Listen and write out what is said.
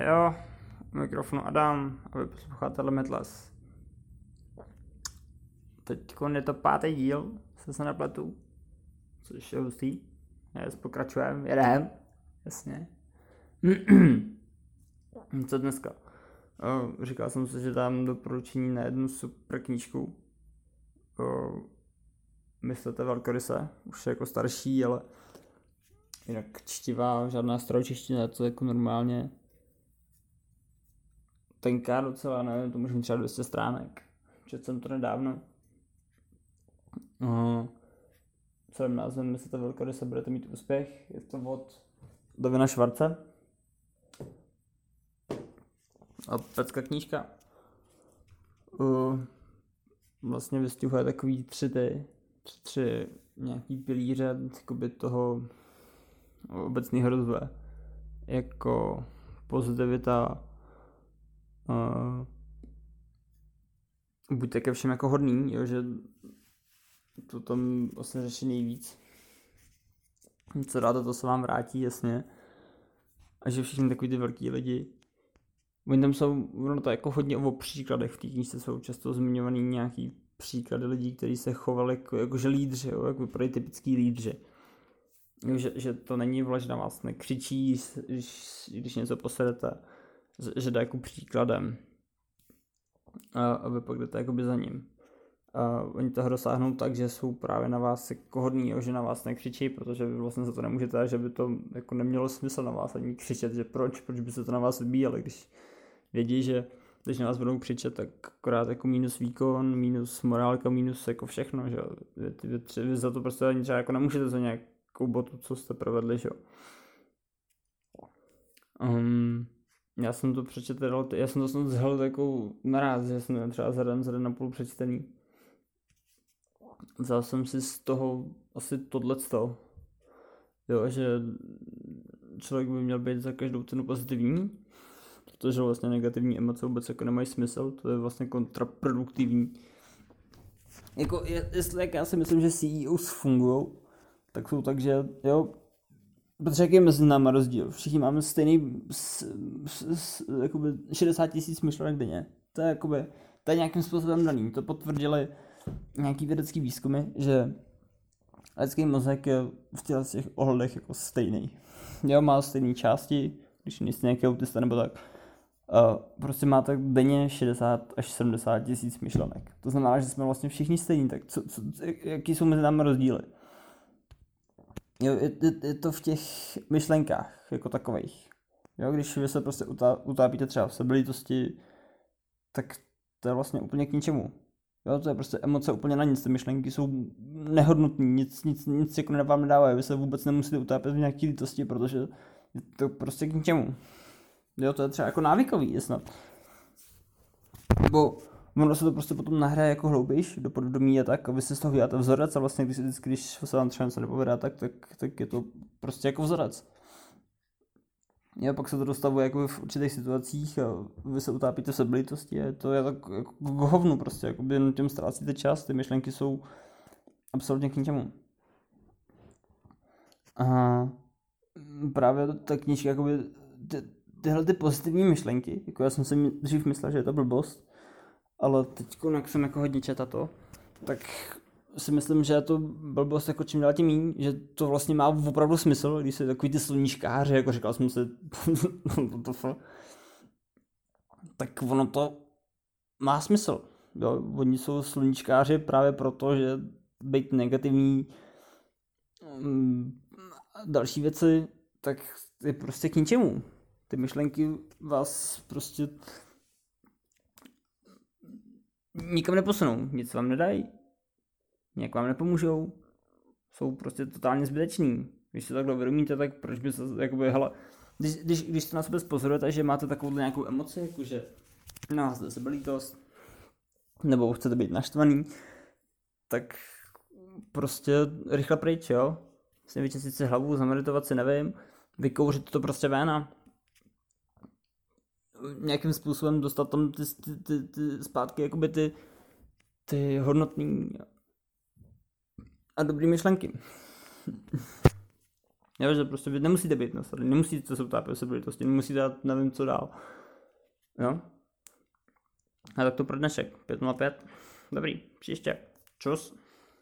Jo, mikrofonu Adam a vy posloucháte Limitless. Teď je to pátý díl, se se nepletu, což je hustý. Yes, pokračujeme, jedem, jasně. Co dneska? O, říkal jsem si, že dám doporučení na jednu super knížku. O, myslete Velkoryse, už je jako starší, ale jinak čtivá, žádná staročeština, to je jako normálně tenká docela, nevím, to může mít třeba 200 stránek. Četl jsem to nedávno. Uh, celým názvem Myslíte velkoryse, budete mít úspěch. Je to od Davina Švarce. A pecka knížka. Uh, vlastně vystihuje takový tři ty, tři, tři nějaký pilíře toho obecného rozvoje. Jako pozitivita, uh, buďte ke všem jako hodný, jo, že to tam vlastně řeší nejvíc. Co dáte, to se vám vrátí, jasně. A že všichni takový ty velký lidi, oni tam jsou, ono to jako hodně o příkladech, v té knižce jsou často zmiňovaný nějaký příklady lidí, kteří se chovali jako, jakože lídři, jo, jako pro typický lídři. Že, že to není vlež na vás nekřičí, když, když něco posedete, že jde jako příkladem. A, a vy pak jdete jakoby za ním. A oni toho dosáhnou tak, že jsou právě na vás jako hodný, že na vás nekřičí, protože vy vlastně za to nemůžete, že by to jako nemělo smysl na vás ani křičet, že proč, proč by se to na vás vybíjeli, když vědí, že když na vás budou křičet, tak akorát jako minus výkon, minus morálka, minus jako všechno, že vy, vy, vy, vy za to prostě ani třeba jako nemůžete za nějakou botu, co jste provedli, že jo. Um, já jsem to přečetl, já jsem to snad zhl takovou naraz, že jsem třeba za den, za den na půl přečtený. Vzal jsem si z toho asi tohleto. Jo, že člověk by měl být za každou cenu pozitivní, protože vlastně negativní emoce vůbec jako nemají smysl, to je vlastně kontraproduktivní. Jako, jestli jak já si myslím, že CEOs fungují, tak jsou tak, že jo, Protože jaký mezi náma rozdíl? Všichni máme stejný s, s, s, jakoby 60 tisíc myšlenek denně. To je jakoby, to je nějakým způsobem daný. To potvrdili nějaký vědecký výzkumy, že lidský mozek je v těch ohledech jako stejný. Jo, má stejné části, když nejste nějaký autista nebo tak. Uh, prostě máte denně 60 až 70 tisíc myšlenek. To znamená, že jsme vlastně všichni stejní, tak co, co, jaký jsou mezi námi rozdíly? Jo, je, je, je to v těch myšlenkách jako takových. Jo, když vy se prostě utá, utápíte třeba v sebilitosti, tak to je vlastně úplně k ničemu. Jo, to je prostě emoce úplně na nic, ty myšlenky jsou nehodnotní, nic, nic, nic jako vám nedávají, vy se vůbec nemusíte utápět v nějaké lítosti, protože je to prostě k ničemu. Jo, to je třeba jako návykový, je snad. Bo ono se to prostě potom nahraje jako hloubější do podvědomí a tak a vy si z toho vyjáte vzorec a vlastně když, když se vám třeba něco nepovedá, tak, tak, tak je to prostě jako vzorec. Jo, pak se to dostavuje jako v určitých situacích a vy se utápíte v seblitosti a to je tak jako k hovnu prostě, jako by těm ztrácíte čas, ty myšlenky jsou absolutně k ničemu. A právě ta knížka, jakoby, ty, tyhle ty pozitivní myšlenky, jako já jsem si dřív myslel, že je to blbost, ale teď, jak jsem jako hodně četl to, tak si myslím, že to blbost jako čím dál tím míň, že to vlastně má opravdu smysl, když se takový ty sluníčkáři, jako říkal jsem si, tak ono to má smysl. Jo, oni jsou sluníčkáři právě proto, že být negativní mm, další věci, tak je prostě k ničemu. Ty myšlenky vás prostě nikam neposunou, nic vám nedají, nějak vám nepomůžou, jsou prostě totálně zbyteční. Když se takhle uvědomíte, tak proč by se, jakoby, hele, když, když, když to na sebe spozorujete, že máte takovou nějakou emoci, jakože na vás jde sebelítost, nebo chcete být naštvaný, tak prostě rychle pryč, jo. Si vyčistit si hlavu, zameditovat si, nevím, vykouřit to prostě ven a nějakým způsobem dostat tam ty, ty, ty, ty zpátky jakoby ty, ty hodnotný a dobrý myšlenky. Jo, že prostě vy nemusíte být nasledný, nemusíte se utápět osobitosti, nemusíte dát nevím co dál. Jo? A tak to pro dnešek. 505. Dobrý, příště. Čus.